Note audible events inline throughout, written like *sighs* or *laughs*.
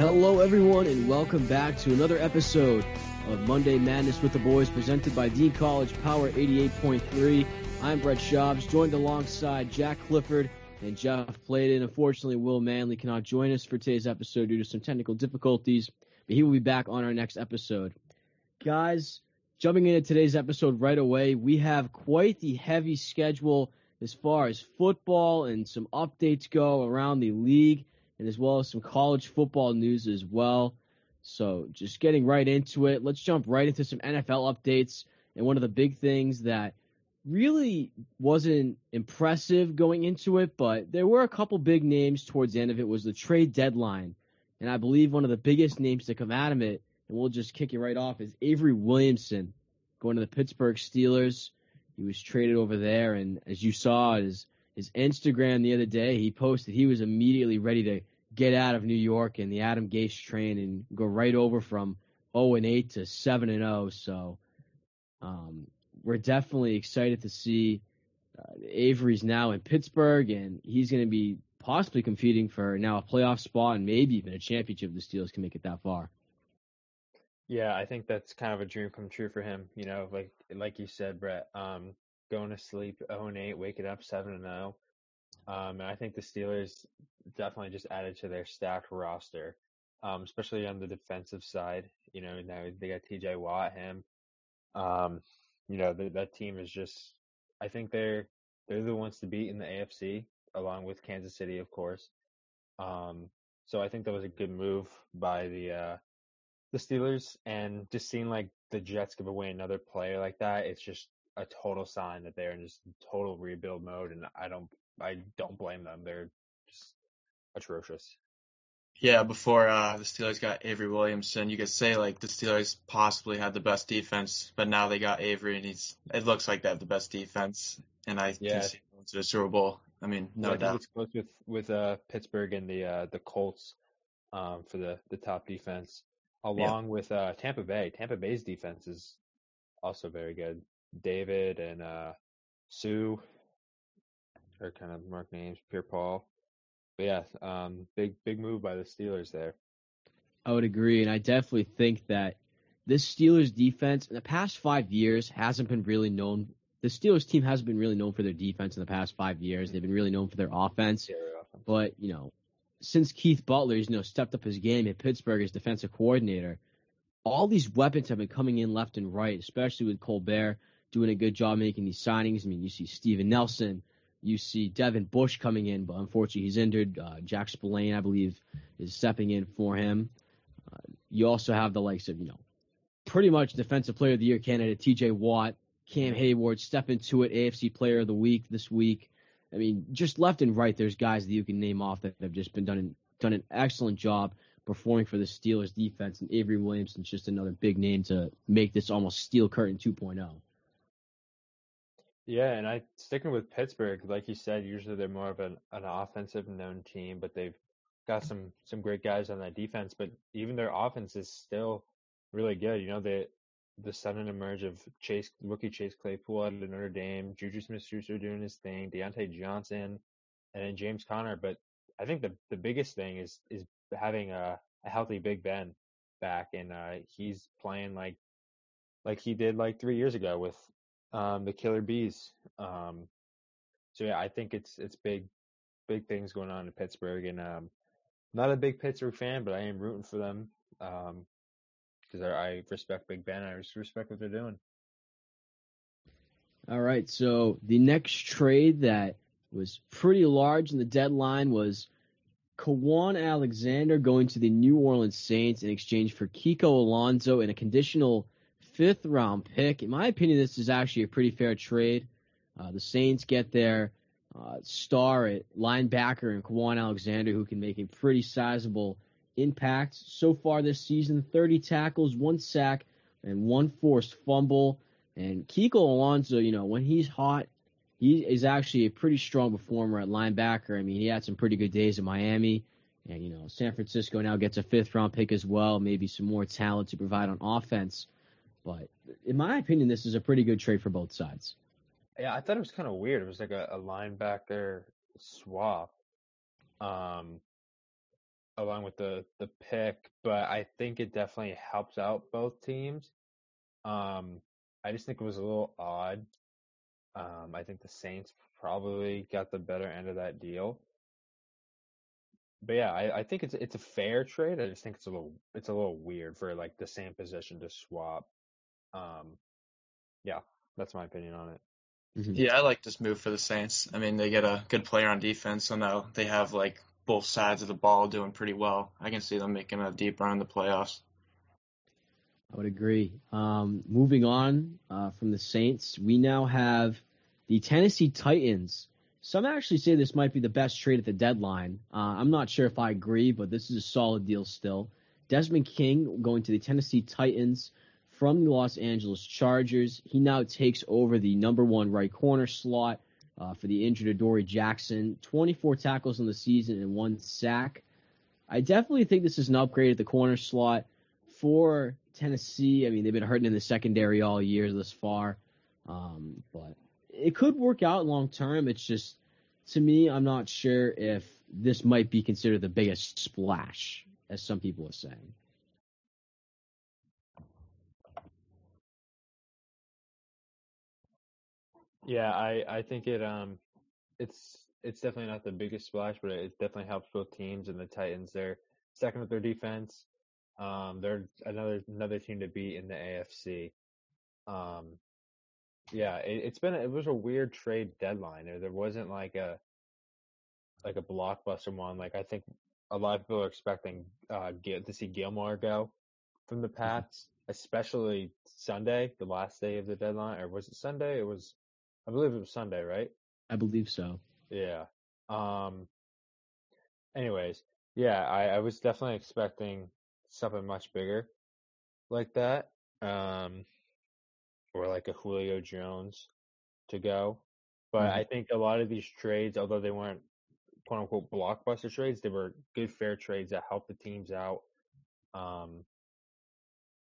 Hello, everyone, and welcome back to another episode of Monday Madness with the Boys, presented by Dean College Power 88.3. I'm Brett Schaubs, joined alongside Jack Clifford and Jeff Pladen. Unfortunately, Will Manley cannot join us for today's episode due to some technical difficulties, but he will be back on our next episode. Guys, jumping into today's episode right away, we have quite the heavy schedule as far as football and some updates go around the league and as well as some college football news as well. So just getting right into it, let's jump right into some NFL updates. And one of the big things that really wasn't impressive going into it, but there were a couple big names towards the end of it was the trade deadline. And I believe one of the biggest names to come out of it, and we'll just kick it right off, is Avery Williamson going to the Pittsburgh Steelers. He was traded over there, and as you saw his his Instagram the other day, he posted he was immediately ready to get out of New York and the Adam Gase train and go right over from 0 and 8 to 7 and 0. So um, we're definitely excited to see uh, Avery's now in Pittsburgh and he's going to be possibly competing for now a playoff spot and maybe even a championship if the Steelers can make it that far. Yeah, I think that's kind of a dream come true for him. You know, like like you said, Brett, um, going to sleep 0 and 8, waking up 7 and 0. Um, and I think the Steelers definitely just added to their stacked roster, um, especially on the defensive side. You know, now they got T.J. Watt, him. Um, you know, the, that team is just. I think they're they're the ones to beat in the AFC, along with Kansas City, of course. Um, so I think that was a good move by the uh, the Steelers, and just seeing like the Jets give away another player like that, it's just a total sign that they're in just total rebuild mode, and I don't I don't blame them. They're just atrocious. Yeah, before uh, the Steelers got Avery Williamson, you could say like the Steelers possibly had the best defense, but now they got Avery, and he's it looks like they have the best defense, and I yeah. can see them to the Super Bowl. I mean, no I doubt. It's close with with uh, Pittsburgh and the uh, the Colts um, for the the top defense, along yeah. with uh, Tampa Bay. Tampa Bay's defense is also very good. David and uh, Suh are kind of mark names, Pierre Paul. But yeah, um, big big move by the Steelers there. I would agree, and I definitely think that this Steelers defense in the past five years hasn't been really known. The Steelers team hasn't been really known for their defense in the past five years. They've been really known for their offense. Yeah, but you know, since Keith Butler, you know, stepped up his game at Pittsburgh as defensive coordinator, all these weapons have been coming in left and right, especially with Colbert doing a good job making these signings. I mean, you see Steven Nelson, you see Devin Bush coming in, but unfortunately he's injured. Uh, Jack Spillane, I believe, is stepping in for him. Uh, you also have the likes of, you know, pretty much Defensive Player of the Year candidate T.J. Watt, Cam Heyward step into it, AFC Player of the Week this week. I mean, just left and right, there's guys that you can name off that have just been done done an excellent job performing for the Steelers defense, and Avery Williamson's just another big name to make this almost steel curtain 2.0. Yeah, and I sticking with Pittsburgh, like you said, usually they're more of an, an offensive known team, but they've got some some great guys on that defense. But even their offense is still really good. You know, the the sudden emerge of Chase rookie Chase Claypool out of Notre Dame, Juju Smith Schuster doing his thing, Diontae Johnson, and then James Conner. But I think the the biggest thing is is having a, a healthy Big Ben back, and uh, he's playing like like he did like three years ago with um, the Killer Bees. Um, so yeah, I think it's it's big, big things going on in Pittsburgh, and um, not a big Pittsburgh fan, but I am rooting for them because um, I, I respect Big Ben. I respect what they're doing. All right, so the next trade that was pretty large in the deadline was Kwon Alexander going to the New Orleans Saints in exchange for Kiko Alonso and a conditional fifth round pick. In my opinion, this is actually a pretty fair trade. Uh, the Saints get their uh, star at linebacker and Kwon Alexander, who can make a pretty sizable impact so far this season 30 tackles, one sack, and one forced fumble. And Kiko Alonso, you know, when he's hot, he is actually a pretty strong performer at linebacker. I mean, he had some pretty good days in Miami. And, you know, San Francisco now gets a fifth round pick as well, maybe some more talent to provide on offense. But in my opinion, this is a pretty good trade for both sides. Yeah, I thought it was kind of weird. It was like a, a linebacker swap. Um, along with the the pick, but I think it definitely helps out both teams. Um, I just think it was a little odd. Um, I think the Saints probably got the better end of that deal. But yeah, I, I think it's it's a fair trade. I just think it's a little it's a little weird for like the same position to swap. Um, yeah, that's my opinion on it. Mm-hmm. Yeah, I like this move for the Saints. I mean, they get a good player on defense, so now they have like both sides of the ball doing pretty well. I can see them making a deep run in the playoffs. I would agree. Um, moving on uh, from the Saints, we now have the Tennessee Titans. Some actually say this might be the best trade at the deadline. Uh, I'm not sure if I agree, but this is a solid deal still. Desmond King going to the Tennessee Titans from the Los Angeles Chargers. He now takes over the number one right corner slot uh, for the injured Adoree Jackson. 24 tackles in the season and one sack. I definitely think this is an upgrade at the corner slot for Tennessee. I mean, they've been hurting in the secondary all year thus far, um, but it could work out long term. It's just to me, I'm not sure if this might be considered the biggest splash, as some people are saying. Yeah, I I think it um it's it's definitely not the biggest splash, but it definitely helps both teams. And the Titans, they're second with their defense. Um, they're another another team to beat in the AFC. Um, yeah, it, has been it was a weird trade deadline. There wasn't like a like a blockbuster one. Like I think a lot of people are expecting uh to see Gilmore go from the mm-hmm. Pats, especially Sunday, the last day of the deadline, or was it Sunday? It was, I believe it was Sunday, right? I believe so. Yeah. Um. Anyways, yeah, I, I was definitely expecting something much bigger like that. Um, or like a Julio Jones to go. But mm-hmm. I think a lot of these trades, although they weren't quote unquote blockbuster trades, they were good fair trades that helped the teams out. Um,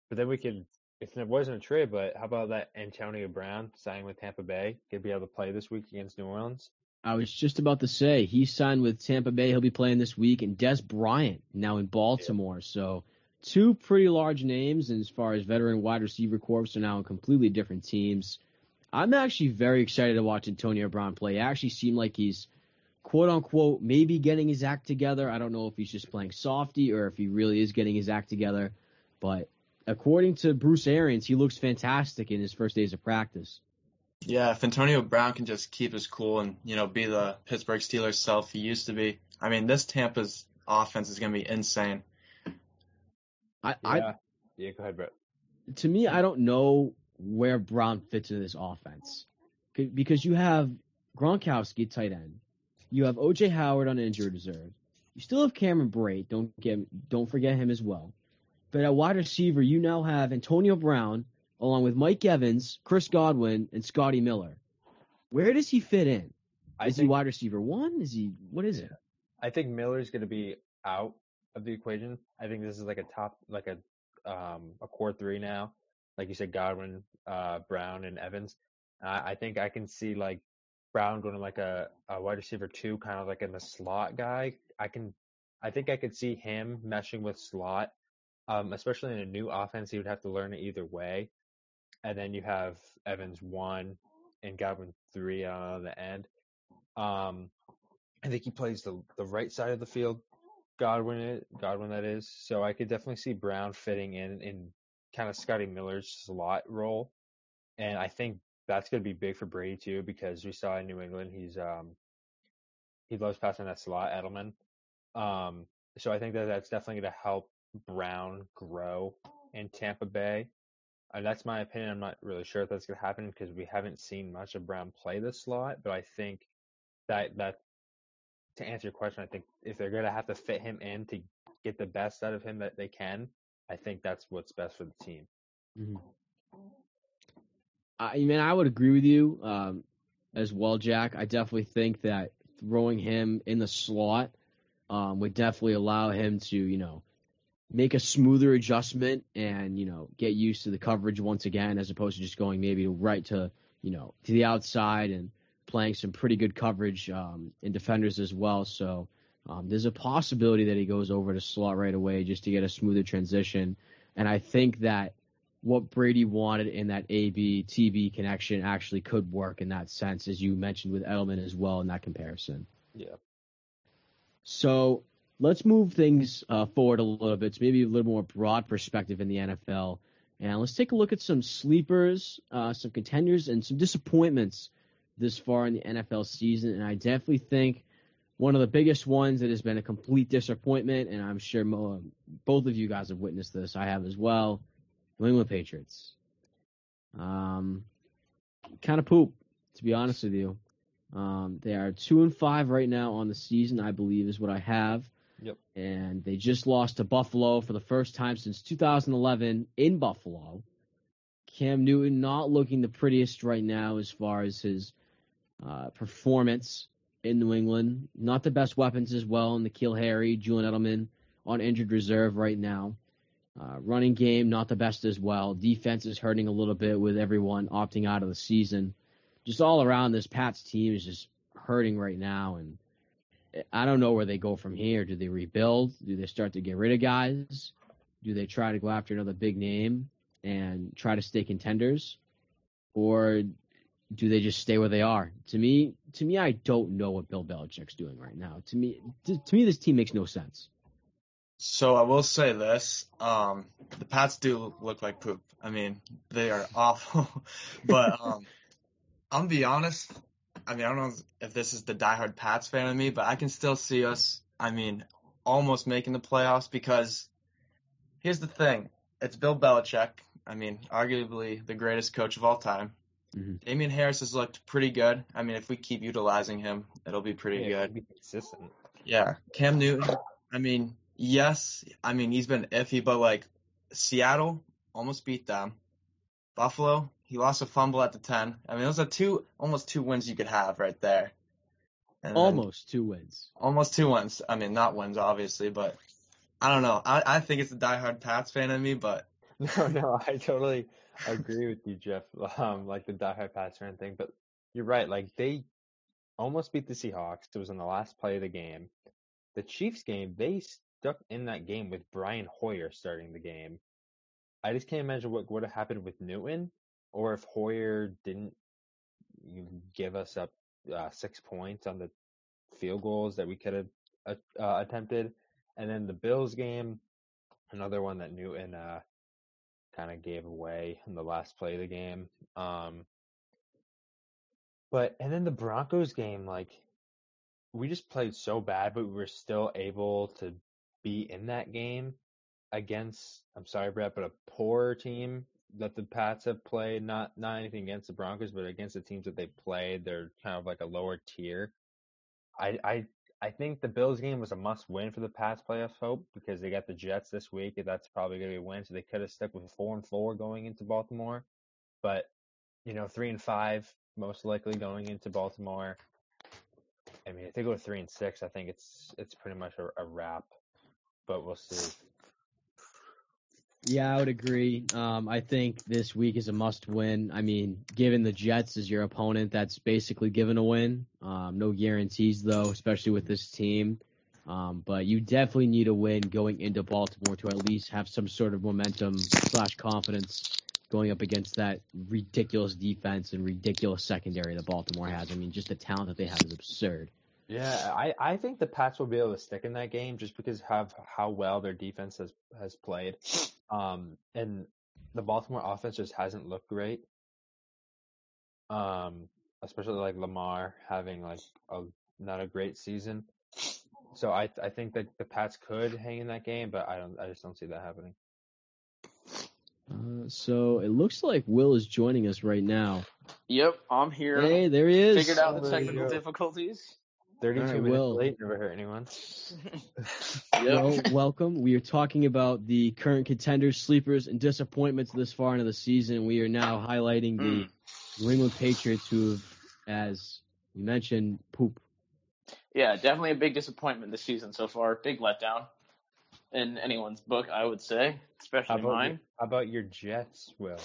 but then we could, if it wasn't a trade, but how about that Antonio Brown signing with Tampa Bay? Could be able to play this week against New Orleans. I was just about to say he signed with Tampa Bay. He'll be playing this week, and Dez Bryant now in Baltimore. Yeah. So two pretty large names, and as far as veteran wide receiver corps are now in completely different teams. I'm actually very excited to watch Antonio Brown play. It actually seemed like he's quote unquote maybe getting his act together. I don't know if he's just playing softy or if he really is getting his act together, but according to Bruce Arians, he looks fantastic in his first days of practice. Yeah, if Antonio Brown can just keep his cool and, you know, be the Pittsburgh Steelers self he used to be, I mean, this Tampa's offense is going to be insane. I, yeah. I, yeah, go ahead, Brett. To me, I don't know where Brown fits in this offense because you have Gronkowski tight end, you have OJ Howard on injured reserve, you still have Cameron Brate. Don't get don't forget him as well. But at wide receiver, you now have Antonio Brown along with Mike Evans, Chris Godwin, and Scotty Miller. Where does he fit in? Is think, he wide receiver one? Is he what is it? I think Miller's going to be out of the equation. I think this is like a top, like a um a core three now. Like you said, Godwin, uh, Brown, and Evans. Uh, I think I can see like Brown going to like a, a wide receiver two, kind of like in the slot guy. I can, I think I could see him meshing with slot, um, especially in a new offense. He would have to learn it either way. And then you have Evans one and Godwin three on the end. Um, I think he plays the the right side of the field Godwin, Godwin that is. So I could definitely see Brown fitting in in kind of Scotty Miller's slot role, and I think that's going to be big for Brady too because we saw in New England he's um he loves passing that slot Edelman. Um, so I think that that's definitely going to help Brown grow in Tampa Bay. And that's my opinion. I'm not really sure if that's going to happen because we haven't seen much of Brown play the slot, but I think that that to answer your question, I think if they're going to have to fit him in to get the best out of him that they can, I think that's what's best for the team. Mm-hmm. I mean, I would agree with you um, as well, Jack. I definitely think that throwing him in the slot um, would definitely allow him to, you know, make a smoother adjustment and you know get used to the coverage once again, as opposed to just going maybe right to you know to the outside and playing some pretty good coverage um, in defenders as well. So Um, there's a possibility that he goes over to slot right away just to get a smoother transition. And I think that what Brady wanted in that AB TB connection actually could work in that sense, as you mentioned with Edelman as well in that comparison. Yeah. So let's move things uh, forward a little bit, to maybe a little more broad perspective in the NFL. And let's take a look at some sleepers, uh, some contenders, and some disappointments this far in the NFL season. And I definitely think one of the biggest ones that has been a complete disappointment, and I'm sure mo- both of you guys have witnessed this, I have as well, New England Patriots. Um, kind of poop, to be honest with you. Um, they are two and five right now on the season, I believe, is what I have. Yep. And they just lost to Buffalo for the first time since 2011 in Buffalo. Cam Newton not looking the prettiest right now as far as his uh, performance in New England. Not the best weapons as well. N'Keal Harry, Julian Edelman on injured reserve right now. Uh, running game not the best as well. Defense is hurting a little bit with everyone opting out of the season. Just all around, this Pats team is just hurting right now, and I don't know where they go from here. Do they rebuild? Do they start to get rid of guys? Do they try to go after another big name and try to stay contenders, or do they just stay where they are? To me, to me, I don't know what Bill Belichick's doing right now. To me, to, to me, this team makes no sense. So I will say this: um, the Pats do look like poop. I mean, they are awful. *laughs* but um, I'm be honest. I mean, I don't know if this is the diehard Pats fan of me, but I can still see us. I mean, almost making the playoffs because here's the thing: it's Bill Belichick. I mean, arguably the greatest coach of all time. Mm-hmm. Damien Harris has looked pretty good. I mean, if we keep utilizing him, it'll be pretty yeah, good. Be consistent. Yeah, Cam Newton. I mean, yes. I mean, he's been iffy, but like Seattle almost beat them. Buffalo, he lost a fumble at the ten. I mean, those are two almost two wins you could have right there. And almost two wins. Almost two wins. I mean, not wins, obviously, but I don't know. I, I think it's a diehard Pats fan in me, but *laughs* *laughs* no, no, I totally agree with you, Jeff. *laughs* Um, like the diehard Pats fan thing, but you're right. Like they almost beat the Seahawks. It was in the last play of the game. The Chiefs game, they stuck in that game with Brian Hoyer starting the game. I just can't imagine what would have happened with Newton, or if Hoyer didn't give us up uh, six points on the field goals that we could have uh, uh, attempted. And then the Bills game, another one that Newton uh, kind of gave away in the last play of the game. Um, but and then the Broncos game, like we just played so bad, but we were still able to be in that game against. I'm sorry, Brett, but a poor team that the Pats have played. Not not anything against the Broncos, but against the teams that they played, they're kind of like a lower tier. I I I think the Bills game was a must win for the Pats playoff hope because they got the Jets this week, and that's probably going to be a win. So they could have stuck with four and four going into Baltimore, but you know three and five most likely going into Baltimore. I mean, if they go three and six, I think it's it's pretty much a, a wrap. But we'll see. Yeah, I would agree. Um, I think this week is a must win. I mean, given the Jets as your opponent, that's basically given a win. Um, no guarantees though, especially with this team. Um, but you definitely need a win going into Baltimore to at least have some sort of momentum slash confidence going up against that ridiculous defense and ridiculous secondary that Baltimore has. I mean, just the talent that they have is absurd. Yeah, I, I think the Pats will be able to stick in that game just because of how well their defense has has played. Um, and the Baltimore offense just hasn't looked great. Um, especially like Lamar having like a not a great season. So I I think that the Pats could hang in that game, but I don't I just don't see that happening. Uh, so it looks like Will is joining us right now. Yep, I'm here. Hey, there he is. Figured out the technical difficulties. 32 right, minutes Will. late never hurt anyone. *laughs* *laughs* well, welcome. We are talking about the current contenders, sleepers, and disappointments this far into the season. We are now highlighting the mm. New England Patriots who have, as you mentioned, poop. Yeah, definitely a big disappointment this season so far. Big letdown in anyone's book, I would say, especially mine. Your, how about your Jets, Will?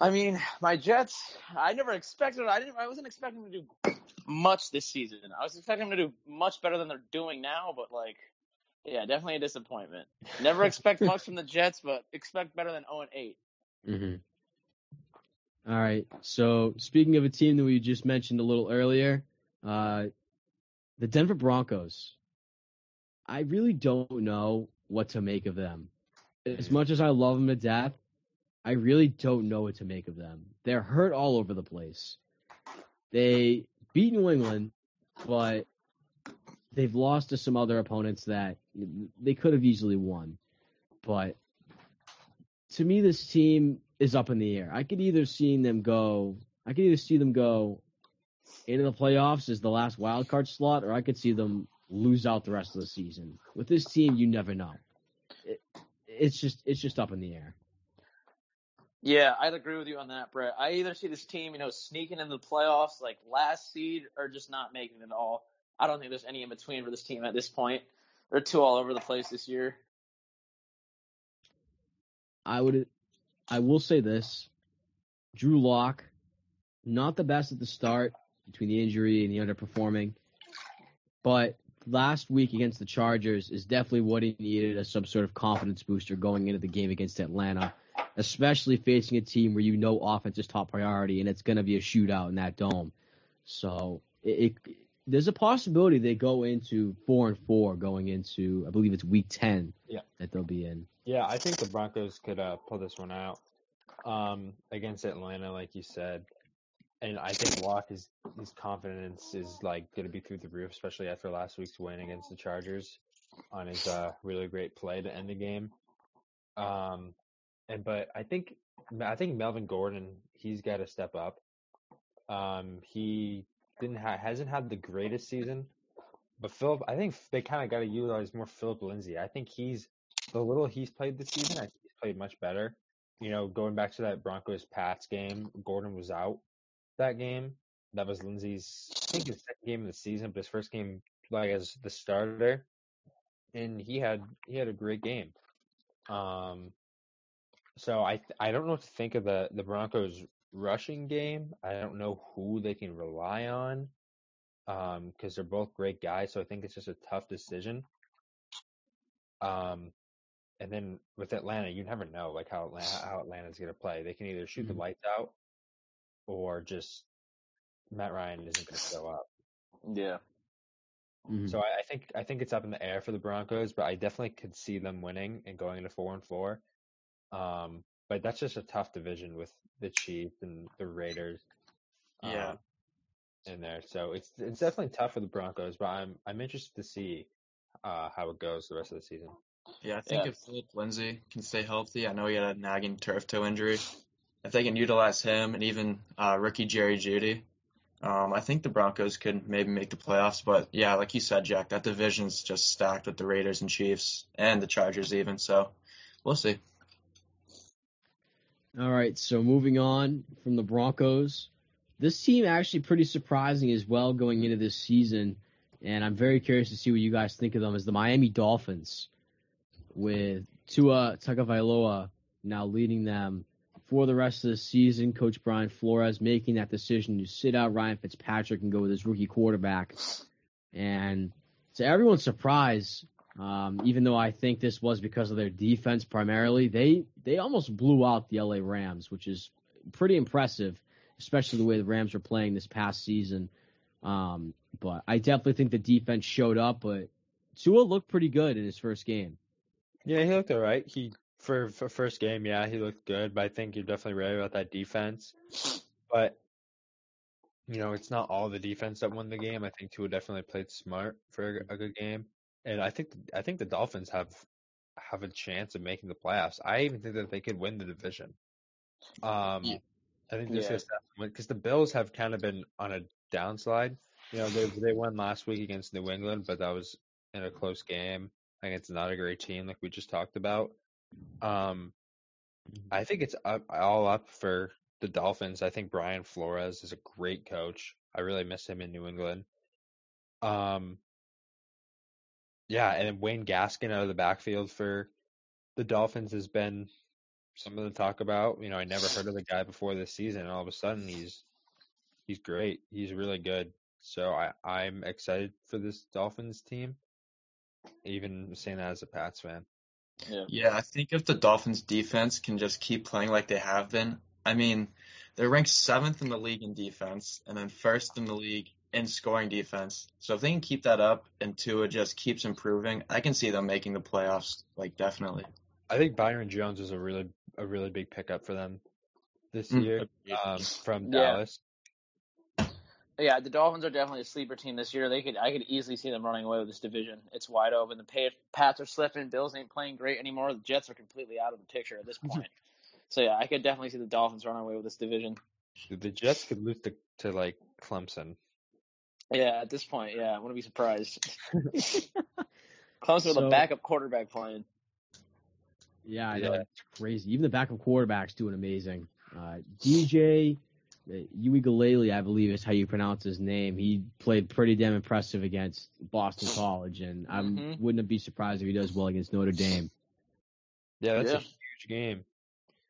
I mean, my Jets. I never expected. I didn't. I wasn't expecting to do much this season. I was expecting them to do much better than they're doing now, but like, yeah, definitely a disappointment. Never expect *laughs* much from the Jets, but expect better than 0 and 8. Mm-hmm. All right. So speaking of a team that we just mentioned a little earlier, uh, the Denver Broncos. I really don't know what to make of them. As much as I love them to death, I really don't know what to make of them. They're hurt all over the place. They beat New England, but they've lost to some other opponents that they could have easily won. But to me, this team is up in the air. I could either see them go, I could either see them go into the playoffs as the last wild card slot, or I could see them lose out the rest of the season. With this team, you never know. It, it's just, it's just up in the air. Yeah, I'd agree with you on that, Brett. I either see this team, you know, sneaking into the playoffs like last seed or just not making it at all. I don't think there's any in between for this team at this point. They're too all over the place this year. I would, I will say this: Drew Lock, not the best at the start between the injury and the underperforming, but last week against the Chargers is definitely what he needed as some sort of confidence booster going into the game against Atlanta, especially facing a team where you know offense is top priority and it's going to be a shootout in that dome. So it, it there's a possibility they go into four and four going into I believe it's week ten. Yeah. That they'll be in. Yeah, I think the Broncos could uh, pull this one out um, against Atlanta, like you said. And I think Lock is his confidence is like going to be through the roof, especially after last week's win against the Chargers on his uh, really great play to end the game. Um, and but I think I think Melvin Gordon he's got to step up. Um, he didn't ha- hasn't had the greatest season, but Philip I think they kind of got to utilize more Philip Lindsay. I think he's the little he's played this season. I think he's played much better. You know, going back to that Broncos Pats game, Gordon was out that game. That was Lindsay's, I think his second game of the season, but his first game like as the starter, and he had he had a great game. Um, so I I don't know what to think of the the Broncos rushing game. I don't know who they can rely on, um, because they're both great guys. So I think it's just a tough decision. Um, and then with Atlanta, you never know like how Atlanta, how Atlanta's gonna play. They can either shoot Mhm. the lights out, or just Matt Ryan isn't gonna show up. Yeah. Mhm. So I, I think I think it's up in the air for the Broncos, but I definitely could see them winning and going into four and four. Um, but that's just a tough division with the Chiefs and the Raiders. Yeah. um, in there, so it's it's definitely tough for the Broncos. But I'm I'm interested to see uh, how it goes the rest of the season. Yeah, I think Yeah. if Philip Lindsay can stay healthy, I know he had a nagging turf toe injury. If they can utilize him and even uh, rookie Jerry Jeudy, um, I think the Broncos could maybe make the playoffs. But yeah, like you said, Jack, that division's just stacked with the Raiders and Chiefs and the Chargers even. So we'll see. All right, so moving on from the Broncos, this team actually pretty surprising as well going into this season, and I'm very curious to see what you guys think of them as the Miami Dolphins, with Tua Tagovailoa now leading them for the rest of the season. Coach Brian Flores making that decision to sit out Ryan Fitzpatrick and go with his rookie quarterback, and to everyone's surprise, um, even though I think this was because of their defense primarily, they they almost blew out the LA Rams, which is pretty impressive, especially the way the Rams were playing this past season. Um, but I definitely think the defense showed up, but Tua looked pretty good in his first game. Yeah, he looked all right. He for for first game, yeah, he looked good. But I think you're definitely right about that defense. But you know, it's not all the defense that won the game. I think Tua definitely played smart for a, a good game, and I think I think the Dolphins have have a chance of making the playoffs. I even think that they could win the division. Um, Yeah. I think this Yeah. is because the Bills have kind of been on a downslide. You know, they they won last week against New England, but that was in a close game against not a great team, like we just talked about. Um, I think it's up, all up for the Dolphins. I think Brian Flores is a great coach. I really miss him in New England. Um, yeah, and Wayne Gaskin out of the backfield for the Dolphins has been something to talk about. You know, I never heard of the guy before this season, and all of a sudden he's he's great. He's really good. So I I'm excited for this Dolphins team. Even saying that as a Pats fan. Yeah. Yeah, I think if the Dolphins defense can just keep playing like they have been, I mean, they're ranked seventh in the league in defense and then first in the league in scoring defense. So if they can keep that up and Tua just keeps improving, I can see them making the playoffs, like definitely. I think Byron Jones is a really a really big pickup for them this mm. year um, from Dallas. Yeah, the Dolphins are definitely a sleeper team this year. They could, I could easily see them running away with this division. It's wide open. The Pats are slipping. Bills ain't playing great anymore. The Jets are completely out of the picture at this *laughs* point. so yeah, I could definitely see the Dolphins running away with this division. The Jets could lose to, to like Clemson. Yeah, at this point, yeah, I wouldn't be surprised. *laughs* Clemson so, with a backup quarterback playing. Yeah, I know. It's crazy. Even the backup quarterback's doing amazing. Uh, DJ Uiagalelei, I believe is how you pronounce his name. He played pretty damn impressive against Boston College, and I mm-hmm. wouldn't be surprised if he does well against Notre Dame. Yeah, that's yeah. a huge game.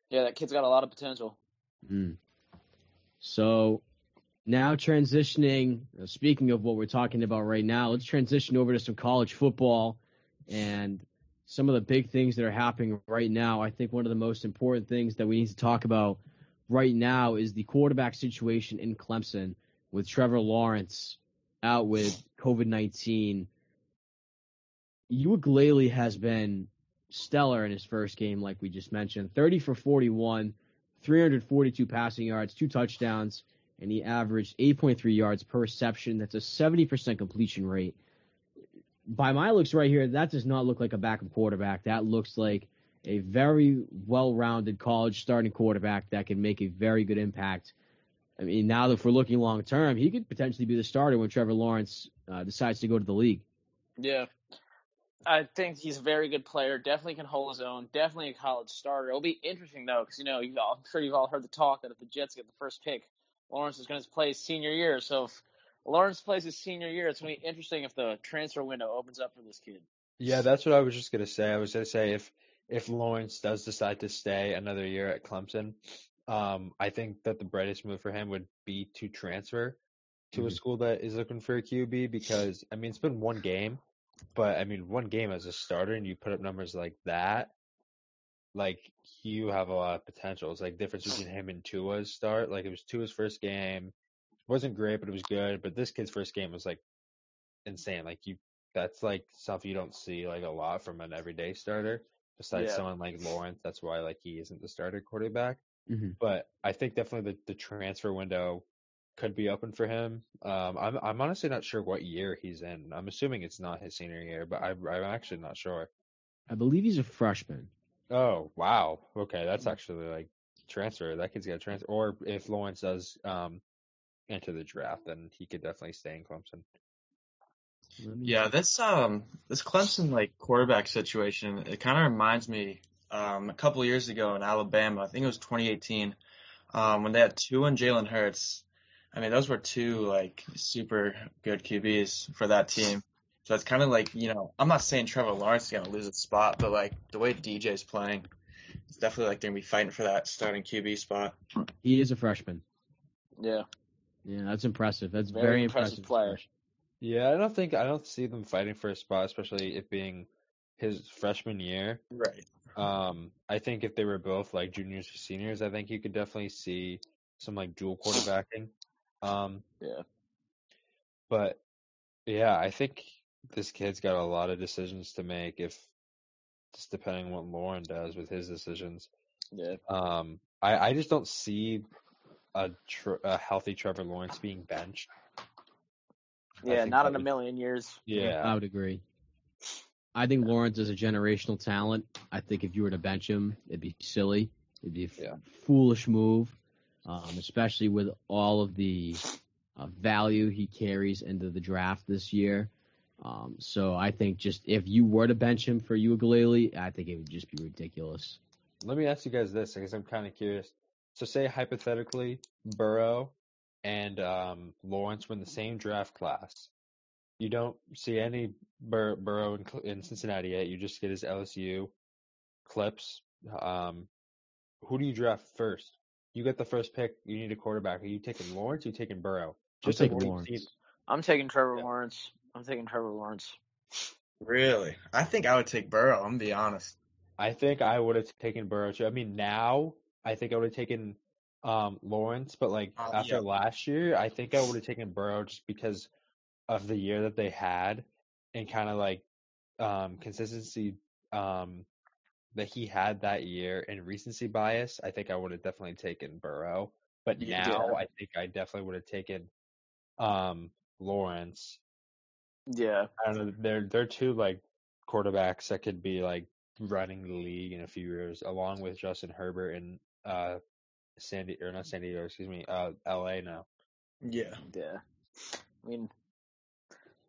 Yeah, that kid's got a lot of potential. Mm. So now transitioning, uh, speaking of what we're talking about right now, let's transition over to some college football and some of the big things that are happening right now. I think one of the most important things that we need to talk about right now is the quarterback situation in Clemson with Trevor Lawrence out with COVID 19. Uiagalelei has been stellar in his first game, like we just mentioned 30 for 41, 342 passing yards, two touchdowns, and he averaged 8.3 yards per reception. That's a 70% completion rate. By my looks right here, that does not look like a backup quarterback. That looks like a very well-rounded college starting quarterback that can make a very good impact. I mean, now that we're looking long term, he could potentially be the starter when Trevor Lawrence uh, decides to go to the league. Yeah, I think he's a very good player. Definitely can hold his own. Definitely a college starter. It'll be interesting though, because you know, I'm sure you've all heard the talk that if the Jets get the first pick, Lawrence is going to play his senior year. So if Lawrence plays his senior year, it's going to be interesting if the transfer window opens up for this kid. Yeah, that's what I was just going to say. I was going to say if if Lawrence does decide to stay another year at Clemson, um, I think that the brightest move for him would be to transfer to mm-hmm. a school that is looking for a QB because I mean it's been one game, but I mean one game as a starter and you put up numbers like that, like you have a lot of potential. It's like difference between him and Tua's start. Like it was Tua's first game, it wasn't great, but it was good. But this kid's first game was like insane. Like you, that's like stuff you don't see like a lot from an everyday starter besides yeah. someone like Lawrence. That's why like he isn't the starter quarterback. Mm-hmm. But I think definitely the, the transfer window could be open for him. Um, I'm I'm honestly not sure what year he's in. I'm assuming it's not his senior year, but I, I'm actually not sure. I believe he's a freshman. Oh wow, okay, that's actually like transfer. That kid's got a transfer. Or if Lawrence does um enter the draft, then he could definitely stay in Clemson. Yeah, this um this Clemson like quarterback situation, it kind of reminds me um a couple years ago in Alabama. I think it was 2018 um when they had two and Jalen Hurts. I mean, those were two like super good QBs for that team. So it's kind of like you know, I'm not saying Trevor Lawrence is gonna lose his spot, but like the way DJ's playing, it's definitely like they're gonna be fighting for that starting QB spot. He is a freshman. Yeah. Yeah, that's impressive. That's very, very impressive, impressive player. Yeah, I don't think I don't see them fighting for a spot, especially it being his freshman year. Right. Um, I think if they were both like juniors or seniors, I think you could definitely see some like dual quarterbacking. Um, yeah. But yeah, I think this kid's got a lot of decisions to make if just depending on what Lauren does with his decisions. Yeah. Um, I I just don't see a tr- a healthy Trevor Lawrence being benched. Yeah, not in a million years. Yeah, I would agree. I think Lawrence is a generational talent. I think if you were to bench him, it'd be silly. It'd be a yeah. foolish move, um, especially with all of the uh, value he carries into the draft this year. Um, so I think just if you were to bench him for Uiagalelei, I think it would just be ridiculous. Let me ask you guys this because I'm kind of curious. So say hypothetically, Burrow and um, Lawrence were in the same draft class. You don't see any Bur- Burrow in, in, Cincinnati yet. You just get his LSU clips. Um, who do you draft first? You get the first pick. You need a quarterback. Are you taking Lawrence? Or are you taking Burrow? Just I'm taking Lawrence. I'm taking Trevor yeah. Lawrence. I'm taking Trevor Lawrence. Really? I think I would take Burrow. I'm gonna be honest. I think I would have taken Burrow too. I mean, now I think I would have taken um, Lawrence, but like uh, after yeah. last year, I think I would have taken Burrow just because of the year that they had and kind of like um, consistency um, that he had that year and recency bias. I think I would have definitely taken Burrow, but now yeah. I think I definitely would have taken um, Lawrence. Yeah, I don't know. They're they're two like quarterbacks that could be like running the league in a few years, along with Justin Herbert and uh, Sandy or not San Diego, excuse me, uh, L.A. now. Yeah, yeah. I mean,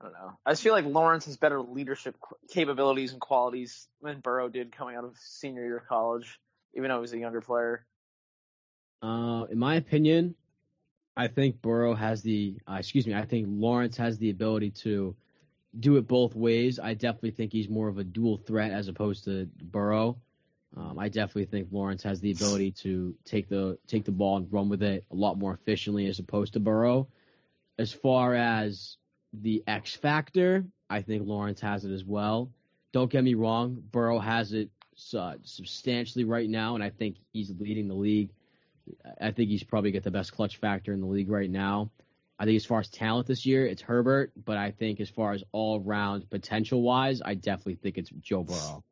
I don't know. I just feel like Lawrence has better leadership capabilities and qualities than Burrow did coming out of senior year of college, even though he was a younger player. Uh, in my opinion, I think Burrow has the, uh, excuse me, I think Lawrence has the ability to do it both ways. I definitely think he's more of a dual threat as opposed to Burrow. Um, I definitely think Lawrence has the ability to take the take the ball and run with it a lot more efficiently as opposed to Burrow. As far as the X factor, I think Lawrence has it as well. Don't get me wrong, Burrow has it uh, substantially right now, and I think he's leading the league. I think he's probably got the best clutch factor in the league right now. I think as far as talent this year, it's Herbert, but I think as far as all round potential wise, I definitely think it's Joe Burrow.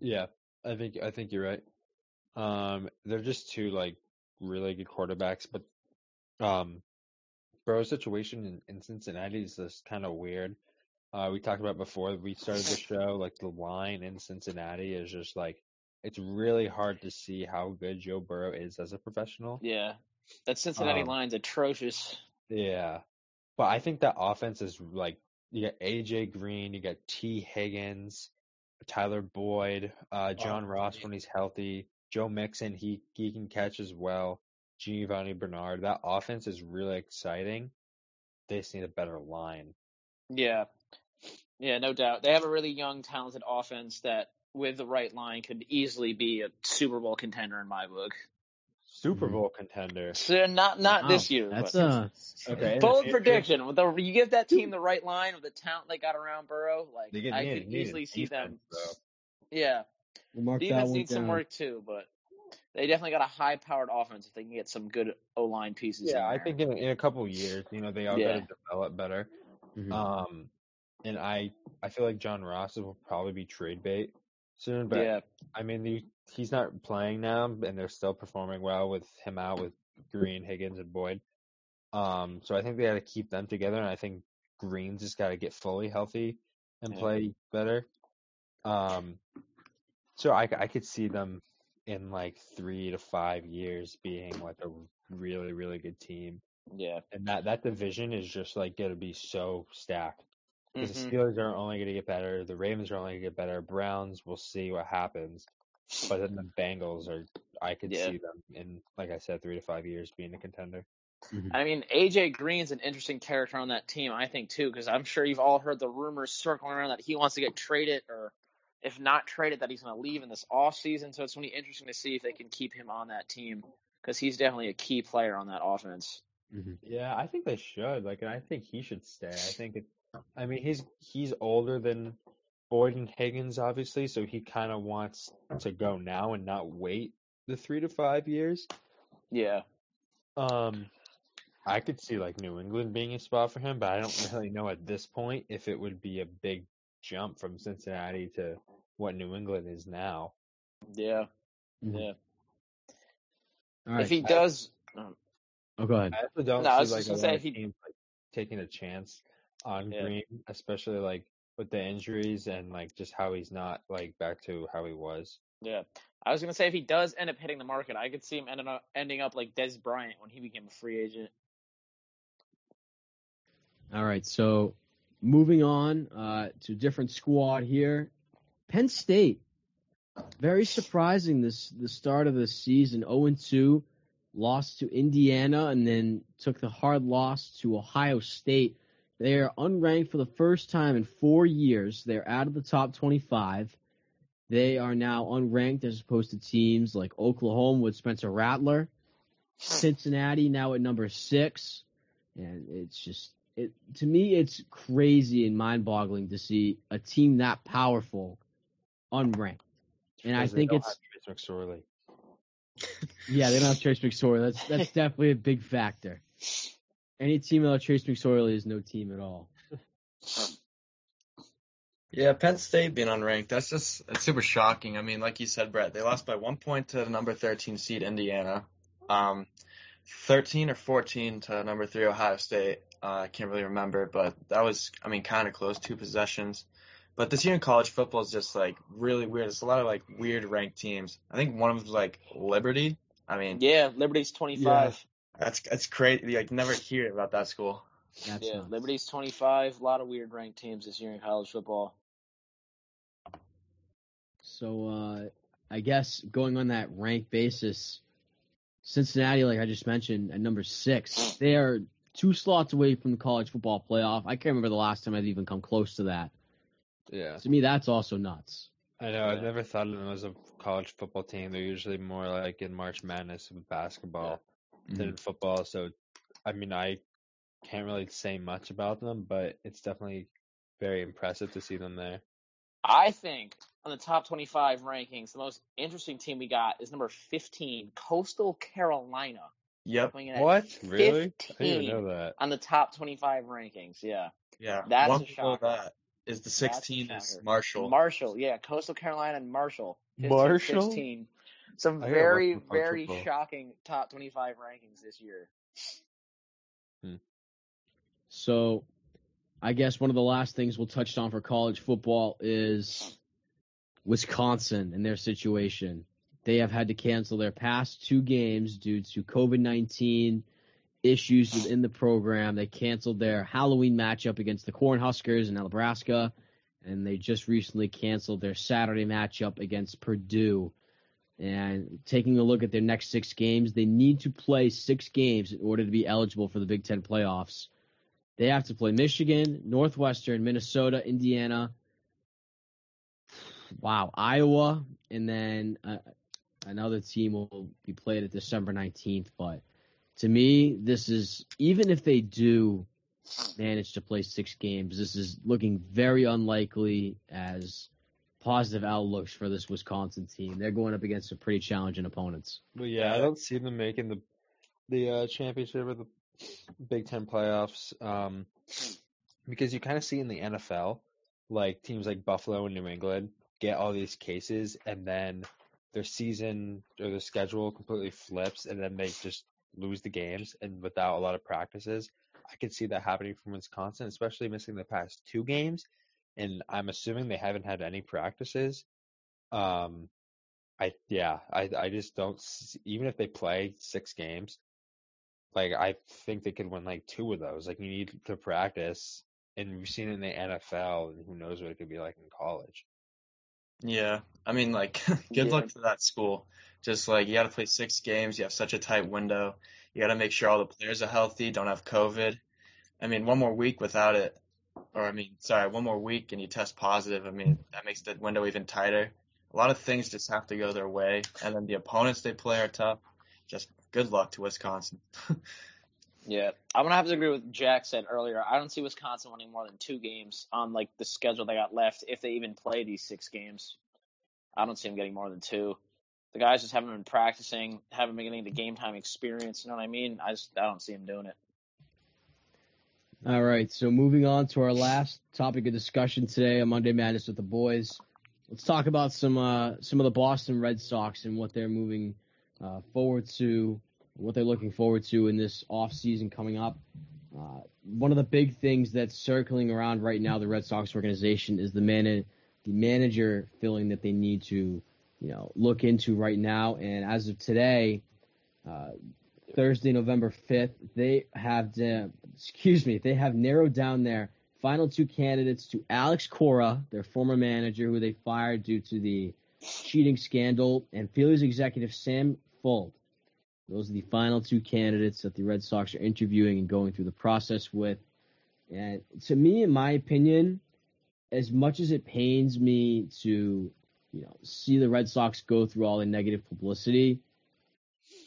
Yeah, I think I think you're right. Um, they're just two like really good quarterbacks, but um, Burrow's situation in, in Cincinnati is just kind of weird. Uh, we talked about before we started the show, like the line in Cincinnati is just like it's really hard to see how good Joe Burrow is as a professional. Yeah, that Cincinnati um, line's atrocious. Yeah, but I think that offense is like you got AJ Green, you got Tee Higgins, Tyler Boyd, uh, oh, John oh, Ross when he's healthy, Joe Mixon, he he can catch as well. Giovanni Bernard, that offense is really exciting. They just need a better line. Yeah, yeah, no doubt. They have a really young, talented offense that, with the right line, could easily be a Super Bowl contender in my book. Super mm-hmm. Bowl contender. So not not wow. this year. That's a okay. Bold it, prediction. It, the, you give that team the right line with the talent they got around Burrow, like I could easily see them. Bro. Yeah. We'll Defense needs some work too, but they definitely got a high-powered offense if they can get some good O-line pieces. Yeah, I think in, in a couple years, you know, they are yeah. going to develop better. Mm-hmm. Um, and I I feel like John Ross will probably be trade bait soon, but yeah. I mean, the, he's not playing now, and they're still performing well with him out with Green, Higgins, and Boyd. Um, so I think they got to keep them together, and I think Green's just got to get fully healthy and yeah. play better. Um, so I, I could see them in like three to five years being like a really really good team. Yeah, and that that division is just like going to be so stacked. Because mm-hmm. the Steelers are only going to get better, the Ravens are only going to get better, Browns, we'll see what happens. But then the Bengals are, I could yeah. see them in, like I said, three to five years being a contender. Mm-hmm. I mean, AJ Green's an interesting character on that team, I think too, because I'm sure you've all heard the rumors circling around that he wants to get traded, or if not traded, that he's going to leave in this off season. So it's going to be interesting to see if they can keep him on that team because he's definitely a key player on that offense. Mm-hmm. Yeah, I think they should. Like, and I think he should stay. I think it. I mean, he's he's older than Boyd and Higgins, obviously, so he kind of wants to go now and not wait the three to five years. Yeah. Um, I could see like New England being a spot for him, but I don't really know at this point if it would be a big jump from Cincinnati to what New England is now. Yeah. Mm-hmm. Yeah. Right. If he does. Um, oh, go ahead. I also don't no, see like a lot of he... teams like, taking a chance on yeah. Green, especially like with the injuries and like just how he's not like back to how he was. Yeah. I was gonna say if he does end up hitting the market, I could see him ending up ending up like Dez Bryant when he became a free agent. All right, so moving on uh, to different squad here, Penn State. Very surprising this the start of the season. 0 2, lost to Indiana, and then took the hard loss to Ohio State. They are unranked for the first time in four years. They're out of the top 25. They are now unranked as opposed to teams like Oklahoma with Spencer Rattler, Cincinnati now at number six, and it's just it to me it's crazy and mind-boggling to see a team that powerful unranked. And I think it's McSorley. yeah, they don't have *laughs* Trace McSorley. That's that's definitely a big factor. Any team without Trace McSorley is no team at all. Yeah, Penn State being unranked, that's just it's super shocking. I mean, like you said, Brett, they lost by one point to the number 13 seed Indiana, um, 13 or 14 to number three Ohio State. Uh, I can't really remember, but that was, I mean, kind of close, two possessions. But this year in college football is just like really weird. It's a lot of like weird ranked teams. I think one of them's like Liberty. I mean, yeah, Liberty's 25. Yeah, that's that's crazy. Like never hear about that school. That's yeah, nuts. Liberty's 25. A lot of weird ranked teams this year in college football. So uh, I guess going on that rank basis, Cincinnati, like I just mentioned, at number six, they are two slots away from the college football playoff. I can't remember the last time I've even come close to that. Yeah. To me, that's also nuts. I know. I've never thought of them as a college football team. They're usually more like in March Madness with basketball than mm-hmm. in football. So, I mean, I can't really say much about them, but it's definitely very impressive to see them there. I think on the top 25 rankings, the most interesting team we got is number 15, Coastal Carolina. Yep. in What? Really? I didn't even know that. on the top 25 rankings. Yeah. Yeah. That's one a below shocker. that is the That's 16 is. Marshall. Marshall, yeah, Coastal Carolina and Marshall. 15, Marshall? 16. Some very, watch some college very football. shocking top 25 rankings this year. Hmm. So I guess one of the last things we'll touch on for college football is Wisconsin and their situation. They have had to cancel their past two games due to COVID 19 issues within the program. They canceled their Halloween matchup against the Cornhuskers in Nebraska, and they just recently canceled their Saturday matchup against Purdue. And taking a look at their next six games, they need to play six games in order to be eligible for the Big Ten playoffs. They have to play Michigan, Northwestern, Minnesota, Indiana, wow, Iowa, and then uh, another team will be played at December 19th. But to me, this is, even if they do manage to play six games, this is looking very unlikely as positive outlooks for this Wisconsin team. They're going up against some pretty challenging opponents. But yeah, I don't see them making the the uh, championship or the Big Ten playoffs. Um, because you kind of see in the NFL, like teams like Buffalo and New England get all these cases, and then their season or their schedule completely flips, and then they just lose the games, and without a lot of practices. I could see that happening from Wisconsin, especially missing the past two games, and I'm assuming they haven't had any practices. Um, I yeah, I I just don't even if they play six games, like I think they could win like two of those. Like you need to practice, and we've seen it in the NFL, and who knows what it could be like in college. Yeah, I mean, like, *laughs* good Yeah. luck to that school. Just like you got to play six games, you have such a tight window. You got to make sure all the players are healthy, don't have COVID. I mean, one more week without it, or I mean, sorry, one more week and you test positive. I mean, that makes the window even tighter. A lot of things just have to go their way, and then the opponents they play are tough. Just good luck to Wisconsin. *laughs* Yeah, I'm gonna have to agree with Jack said earlier. I don't see Wisconsin winning more than two games on like the schedule they got left if they even play these six games. I don't see them getting more than two. The guys just haven't been practicing, haven't been getting the game time experience. You know what I mean? I just I don't see them doing it. All right, so moving on to our last topic of discussion today on Monday Madness with the boys. Let's talk about some uh, some of the Boston Red Sox and what they're moving uh, forward to, what they're looking forward to in this off season coming up. Uh, one of the big things that's circling around right now, the Red Sox organization, is the man the manager filling that they need to, you know, look into right now. And as of today, uh, Thursday, November 5th, they have, de- excuse me, they have narrowed down their final two candidates to Alex Cora, their former manager, who they fired due to the cheating scandal, and Phillies executive Sam Fuld. Those are the final two candidates that the Red Sox are interviewing and going through the process with. And to me, in my opinion, as much as it pains me to, you know, see the Red Sox go through all the negative publicity,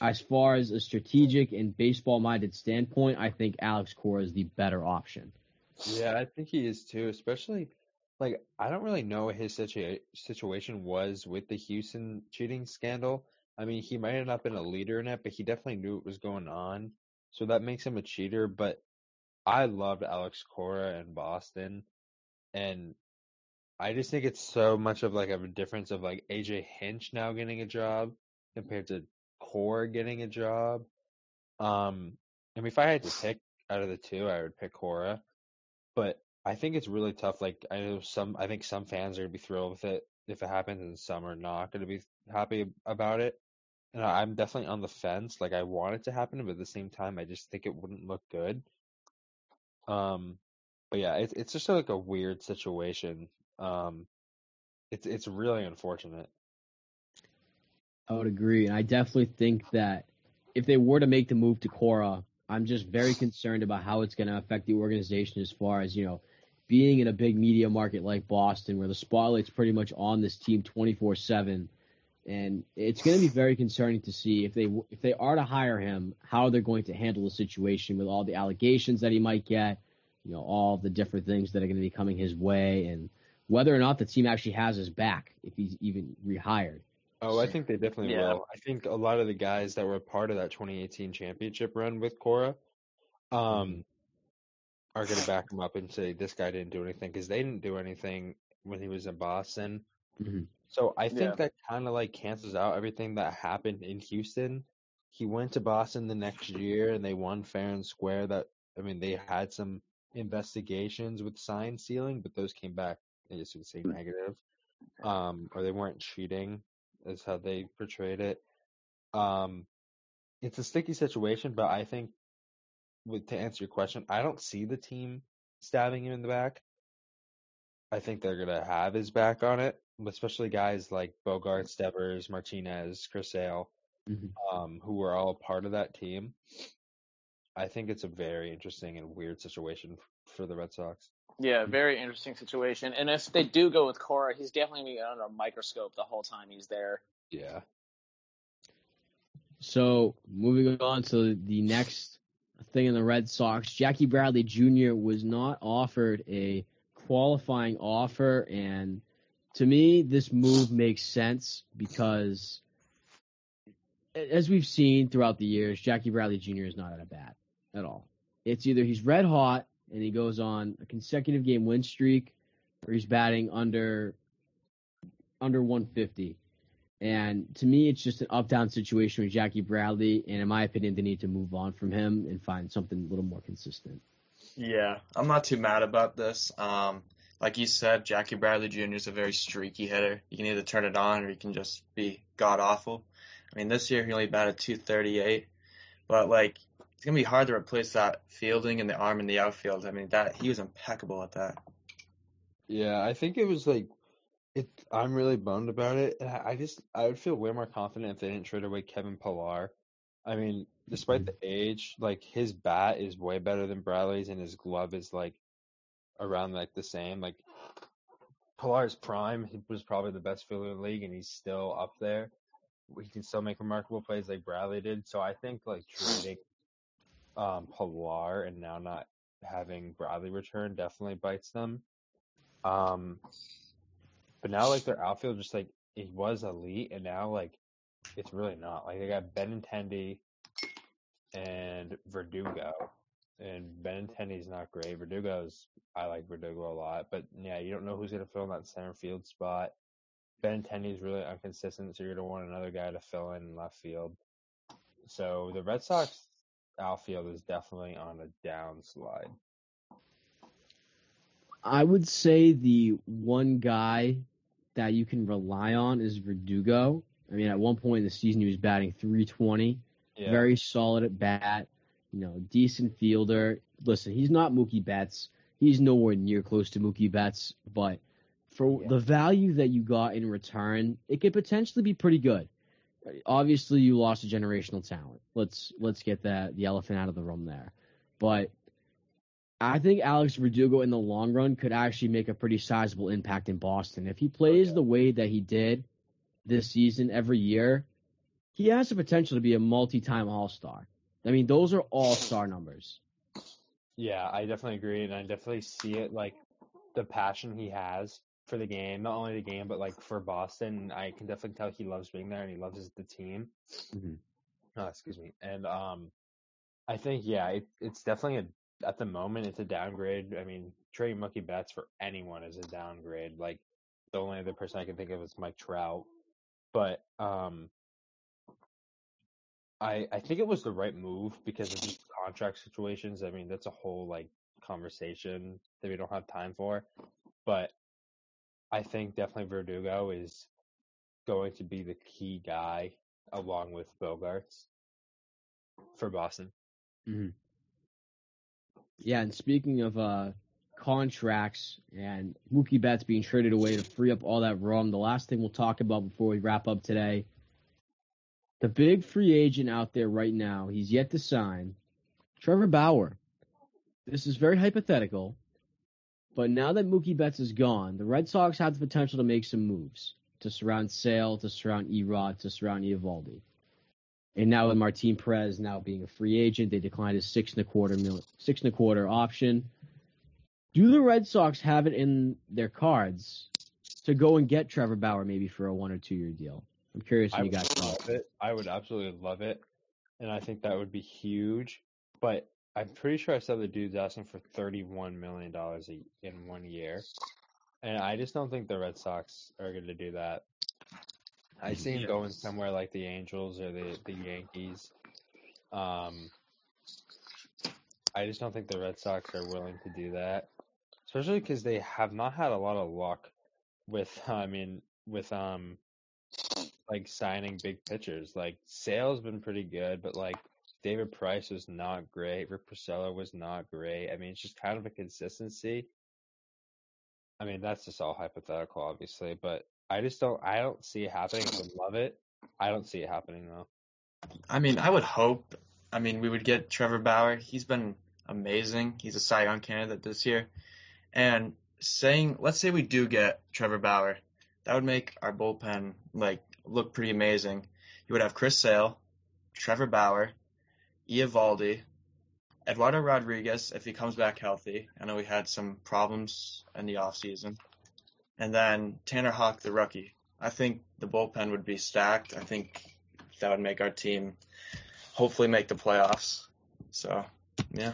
as far as a strategic and baseball minded standpoint, I think Alex Cora is the better option. Yeah, I think he is too, especially like I don't really know what his situa- situation was with the Houston cheating scandal. I mean, he might have not been a leader in it, but he definitely knew what was going on. So that makes him a cheater, but I loved Alex Cora in Boston and I just think it's so much of like a difference of like AJ Hinch now getting a job compared to Cora getting a job. Um, I mean, if I had to pick out of the two, I would pick Cora, but I think it's really tough. Like I know some, I think some fans are gonna be thrilled with it if it happens, and some are not gonna be happy about it. And I'm definitely on the fence. Like I want it to happen, but at the same time, I just think it wouldn't look good. Um, but yeah, it's it's just like a weird situation. Um, it's it's really unfortunate. I would agree, and I definitely think that if they were to make the move to Cora, I'm just very concerned about how it's going to affect the organization as far as you know, being in a big media market like Boston, where the spotlight's pretty much on this team 24 seven, and it's going to be very concerning to see if they if they are to hire him, how they're going to handle the situation with all the allegations that he might get, you know, all the different things that are going to be coming his way, and whether or not the team actually has his back if he's even rehired. Oh, I think they definitely yeah. will. I think a lot of the guys that were part of that 2018 championship run with Cora um, mm-hmm. are going to back him up and say this guy didn't do anything because they didn't do anything when he was in Boston. Mm-hmm. So I think yeah. that kind of like cancels out everything that happened in Houston. He went to Boston the next year and they won fair and square. That I mean, they had some investigations with sign stealing, but those came back I guess you would say negative. Um, or they weren't cheating, is how they portrayed it. Um, it's a sticky situation, but I think, with to answer your question, I don't see the team stabbing him in the back. I think they're gonna have his back on it, especially guys like Bogaerts, Devers, Martinez, Chris Sale, mm-hmm. um, who were all part of that team. I think it's a very interesting and weird situation for the Red Sox. Yeah, very interesting situation. And if they do go with Cora, he's definitely going to be under a microscope the whole time he's there. Yeah. So moving on to the next thing in the Red Sox, Jackie Bradley Jr. was not offered a qualifying offer, and to me, this move makes sense because, as we've seen throughout the years, Jackie Bradley Jr. is not at a bat at all. It's either he's red hot and he goes on a consecutive game win streak, where he's batting under under 150. And to me, it's just an up down situation with Jackie Bradley. And in my opinion, they need to move on from him and find something a little more consistent. Yeah, I'm not too mad about this. Um, like you said, Jackie Bradley Jr. is a very streaky hitter. You can either turn it on or you can just be god awful. I mean, this year he only batted 238, but like it's gonna be hard to replace that fielding and the arm in the outfield. I mean, that he was impeccable at that. Yeah, I think it was like it. I'm really bummed about it. I just I would feel way more confident if they didn't trade away Kevin Pillar. I mean, despite the age, like his bat is way better than Bradley's, and his glove is like around like the same. Like Pillar's prime, he was probably the best fielder in the league, and he's still up there. He can still make remarkable plays like Bradley did. So I think like *sighs* trading um, Pillar and now not having Bradley return definitely bites them. Um, but now like their outfield just like it was elite and now like it's really not. Like they got Benintendi and Verdugo. And Benintendi's not great. Verdugo's I like Verdugo a lot, but yeah, you don't know who's gonna fill in that center field spot. Benintendi's really inconsistent, so you're gonna want another guy to fill in left field. So the Red Sox outfield is definitely on a downslide. I would say the one guy that you can rely on is Verdugo. I mean, at one point in the season, he was batting 320, yeah. very solid at bat, you know, decent fielder. Listen, he's not Mookie Betts. He's nowhere near close to Mookie Betts, but for yeah. the value that you got in return, it could potentially be pretty good obviously you lost a generational talent. Let's let's get that the elephant out of the room there. But I think Alex Verdugo in the long run could actually make a pretty sizable impact in Boston. If he oh, plays okay. the way that he did this season every year, he has the potential to be a multi-time All-Star. I mean, those are All-Star numbers. Yeah, I definitely agree, and I definitely see it like the passion he has for the game, not only the game, but like for Boston. I can definitely tell he loves being there and he loves the team. Mm-hmm. Oh, excuse me. And um, I think yeah, it, it's definitely a at the moment it's a downgrade. I mean, trading Mookie Betts for anyone is a downgrade. Like the only other person I can think of is Mike Trout, but um, I I think it was the right move because of these contract situations. I mean, that's a whole like conversation that we don't have time for, but I think definitely Verdugo is going to be the key guy along with Bogaerts for Boston. Mm-hmm. Yeah, and speaking of uh, contracts and Mookie Betts being traded away to free up all that room, the last thing we'll talk about before we wrap up today, the big free agent out there right now, he's yet to sign, Trevor Bauer. This is very hypothetical, but now that Mookie Betts is gone, the Red Sox have the potential to make some moves to surround Sale, to surround E-Rod, to surround Eovaldi. And now with Martin Perez now being a free agent, they declined his six and a quarter mil, six and a quarter option. Do the Red Sox have it in their cards to go and get Trevor Bauer maybe for a one or two year deal? I'm curious if you guys love it. I would absolutely love it, and I think that would be huge. But I'm pretty sure I saw the dude's asking for 31 million dollars in one year, and I just don't think the Red Sox are going to do that. I see him yes. going somewhere like the Angels or the the Yankees. Um, I just don't think the Red Sox are willing to do that, especially because they have not had a lot of luck with. *laughs* I mean, with um, like signing big pitchers. Like Sale's been pretty good, but like David Price was not great. Rick Porcello was not great. I mean, it's just kind of a consistency. I mean, that's just all hypothetical, obviously, but I just don't. I don't see it happening. I would love it. I don't see it happening though. I mean, I would hope. I mean, we would get Trevor Bauer. He's been amazing. He's a Cy Young candidate this year. And saying, let's say we do get Trevor Bauer, that would make our bullpen like look pretty amazing. You would have Chris Sale, Trevor Bauer, Eovaldi, Eduardo Rodriguez if he comes back healthy. I know we had some problems in the off season, and then Tanner Houck, the rookie. I think the bullpen would be stacked. I think that would make our team hopefully make the playoffs. So, yeah.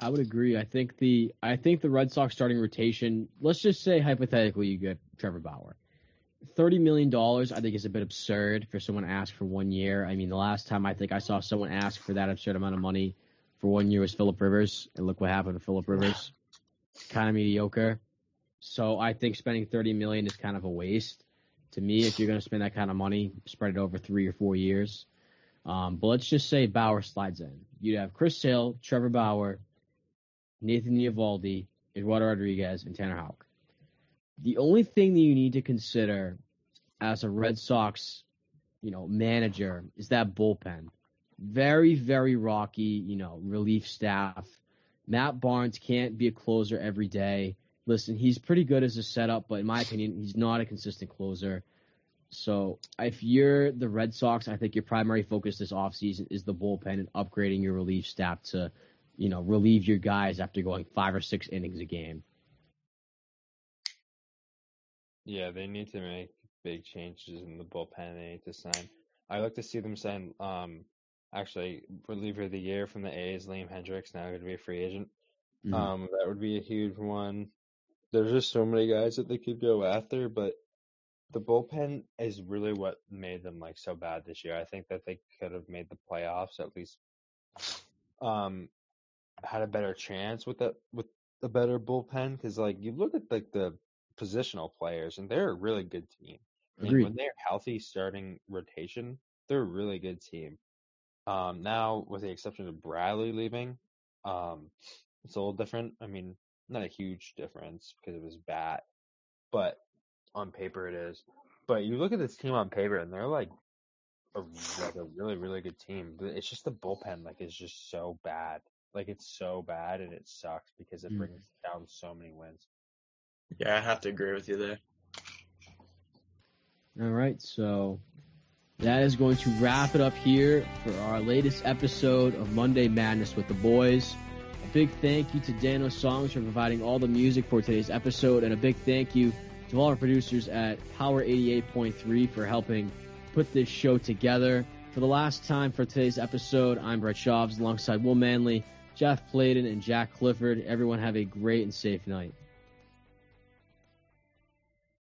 I would agree. I think the I think the Red Sox starting rotation. Let's just say hypothetically you get Trevor Bauer thirty million dollars, I think, is a bit absurd for someone to ask for one year. I mean, the last time I think I saw someone ask for that absurd amount of money for one year was Philip Rivers, and look what happened to Philip Rivers. kind of mediocre. So I think spending thirty million is kind of a waste. To me, if you're going to spend that kind of money, spread it over three or four years. Um, but let's just say Bauer slides in. You'd have Chris Sale, Trevor Bauer, Nathan Eovaldi, Eduardo Rodriguez, and Tanner Houck. The only thing that you need to consider as a Red Sox, you know, manager is that bullpen. Very, very rocky, you know, relief staff. Matt Barnes can't be a closer every day. Listen, he's pretty good as a setup, but in my opinion, he's not a consistent closer. So if you're the Red Sox, I think your primary focus this offseason is the bullpen and upgrading your relief staff to, you know, relieve your guys after going five or six innings a game. Yeah, they need to make big changes in the bullpen. They need to sign. I like to see them sign. Um, actually, reliever of the year from the A's, Liam Hendriks, now going to be a free agent. Mm-hmm. Um, that would be a huge one. There's just so many guys that they could go after, but the bullpen is really what made them like so bad this year. I think that they could have made the playoffs at least. Um, had a better chance with that with a better bullpen because like you look at like the positional players, and they're a really good team. I mean, when they're healthy, starting rotation, they're a really good team. Um, now, with the exception of Bradley leaving, um, it's a little different. I mean, not a huge difference because of his bat, but on paper it is. But you look at this team on paper, and they're like a like a really really good team. It's just the bullpen like is just so bad. Like it's so bad, and it sucks because it mm. brings down so many wins. Yeah, I have to agree with you there. All right, so that is going to wrap it up here for our latest episode of Monday Madness with the boys. A big thank you to Dano Songs for providing all the music for today's episode, and a big thank you to all our producers at Power 88.3 for helping put this show together. For the last time for today's episode, I'm Brett Schaubs alongside Will Manley, Jeff Pladen, and Jack Clifford. Everyone have a great and safe night.